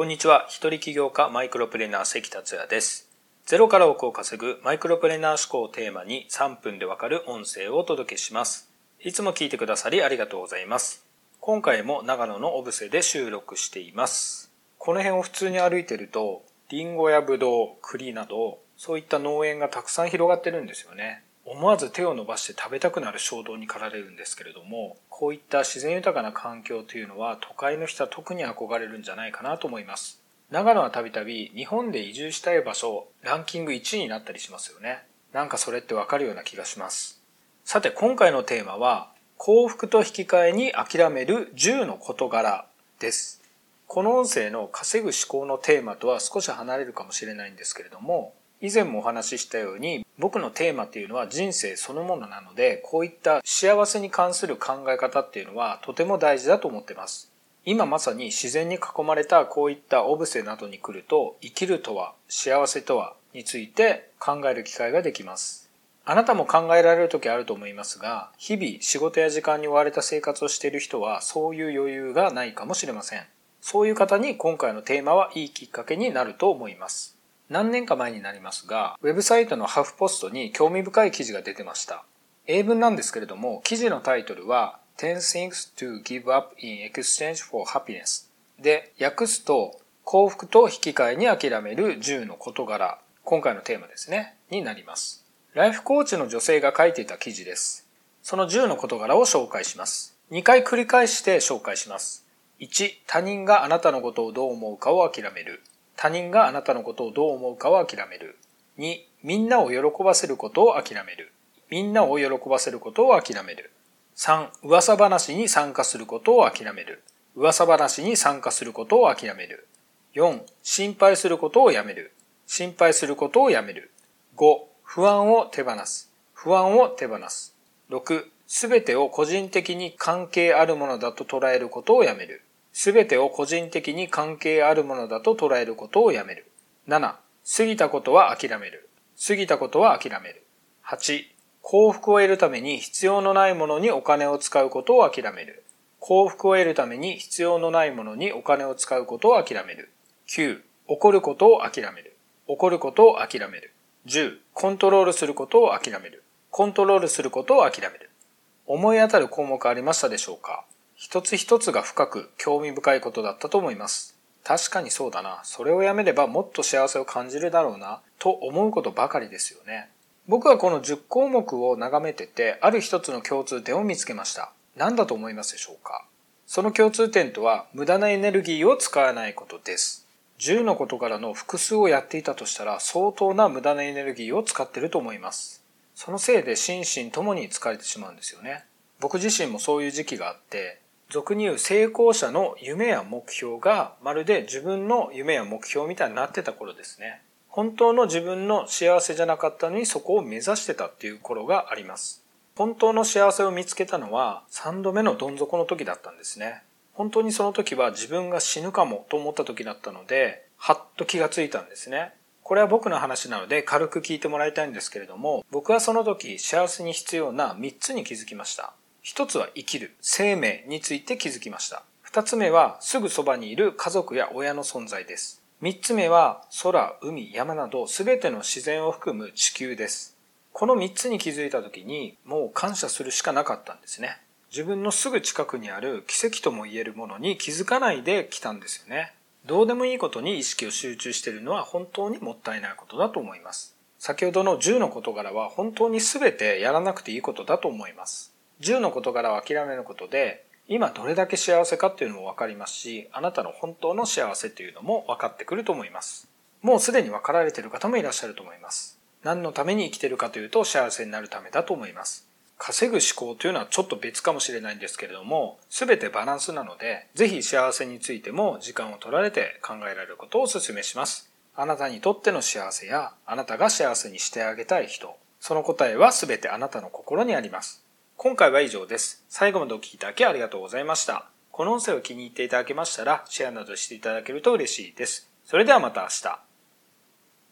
こんにちは。一人起業家マイクロプレーナー関達也です。ゼロから億を稼ぐマイクロプレーナー思考をテーマに3分でわかる音声をお届けします。いつも聞いてくださりありがとうございます。今回も長野のオブセで収録しています。この辺を普通に歩いてると、リンゴやブドウ、栗など、そういった農園がたくさん広がってるんですよね。思わず手を伸ばして食べたくなる衝動に駆られるんですけれどもこういった自然豊かな環境というのは都会の人は特に憧れるんじゃないかなと思います。長野はたびたび日本で移住したい場所ランキング1位になったりしますよね。なんかそれってわかるような気がします。さて今回のテーマは幸福と引き換えに諦める10の事柄です。この音声の稼ぐ思考のテーマとは少し離れるかもしれないんですけれども以前もお話ししたように僕のテーマっていうのは人生そのものなのでこういった幸せに関する考え方っていうのはとても大事だと思ってます。今まさに自然に囲まれたこういったオブセなどに来ると生きるとは幸せとはについて考える機会ができます。あなたも考えられる時あると思いますが日々仕事や時間に追われた生活をしている人はそういう余裕がないかもしれません。そういう方に今回のテーマはいいきっかけになると思います。何年か前になりますが、ウェブサイトのハフポストに興味深い記事が出てました。英文なんですけれども、記事のタイトルは10 things to give up in exchange for happiness で、訳すと幸福と引き換えに諦める10の事柄、今回のテーマですね、になります。ライフコーチの女性が書いていた記事です。その10の事柄を紹介します。2回繰り返して紹介します。1、他人があなたのことをどう思うかを諦める。他人があなたのことをどう思うかを諦める。2、みんなを喜ばせることを諦める。みんなを喜ばせることを諦める。3、噂話に参加することを諦める。噂話に参加することを諦める。4、心配することをやめる。心配することをやめる。5、不安を手放す。不安を手放す。6、すべてを個人的に関係あるものだと捉えることをやめる。すべてを個人的に関係あるものだと捉えることをやめる。7、過ぎたことは諦める。過ぎたことは諦める。8、幸福を得るために必要のないものにお金を使うことを諦める。幸福を得るために必要のないものにお金を使うことを諦める。9、怒ることを諦める。怒ることを諦める。10、コントロールすることを諦める。コントロールすることを諦める。思い当たる項目ありましたでしょうか？一つ一つが深く興味深いことだったと思います。確かにそうだな。それをやめればもっと幸せを感じるだろうな、と思うことばかりですよね。僕はこの10項目を眺めてて、ある一つの共通点を見つけました。何だと思いますでしょうか？その共通点とは、無駄なエネルギーを使わないことです。10のことからの複数をやっていたとしたら、相当な無駄なエネルギーを使ってると思います。そのせいで心身ともに疲れてしまうんですよね。僕自身もそういう時期があって、俗に言う成功者の夢や目標がまるで自分の夢や目標みたいになってた頃ですね。本当の自分の幸せじゃなかったのにそこを目指してたっていう頃があります。本当の幸せを見つけたのは3度目のどん底の時だったんですね。本当にその時は自分が死ぬかもと思った時だったので、はっと気がついたんですね。これは僕の話なので軽く聞いてもらいたいんですけれども、僕はその時幸せに必要な3つに気づきました。一つは生きる、生命について気づきました。二つ目はすぐそばにいる家族や親の存在です。三つ目は空、海、山などすべての自然を含む地球です。この三つに気づいた時にもう感謝するしかなかったんですね。自分のすぐ近くにある奇跡とも言えるものに気づかないで来たんですよね。どうでもいいことに意識を集中しているのは本当にもったいないことだと思います。先ほどの10の事柄は本当に全てやらなくていいことだと思います。10の事柄を諦めることで今どれだけ幸せかっていうのも分かりますしあなたの本当の幸せというのも分かってくると思います。もうすでに分かられている方もいらっしゃると思います。何のために生きてるかというと幸せになるためだと思います。稼ぐ思考というのはちょっと別かもしれないんですけれども全てバランスなのでぜひ幸せについても時間を取られて考えられることをお勧めします。あなたにとっての幸せやあなたが幸せにしてあげたい人その答えは全てあなたの心にあります。今回は以上です。最後までお聴きいただきありがとうございました。この音声を気に入っていただけましたら、シェアなどしていただけると嬉しいです。それではまた明日。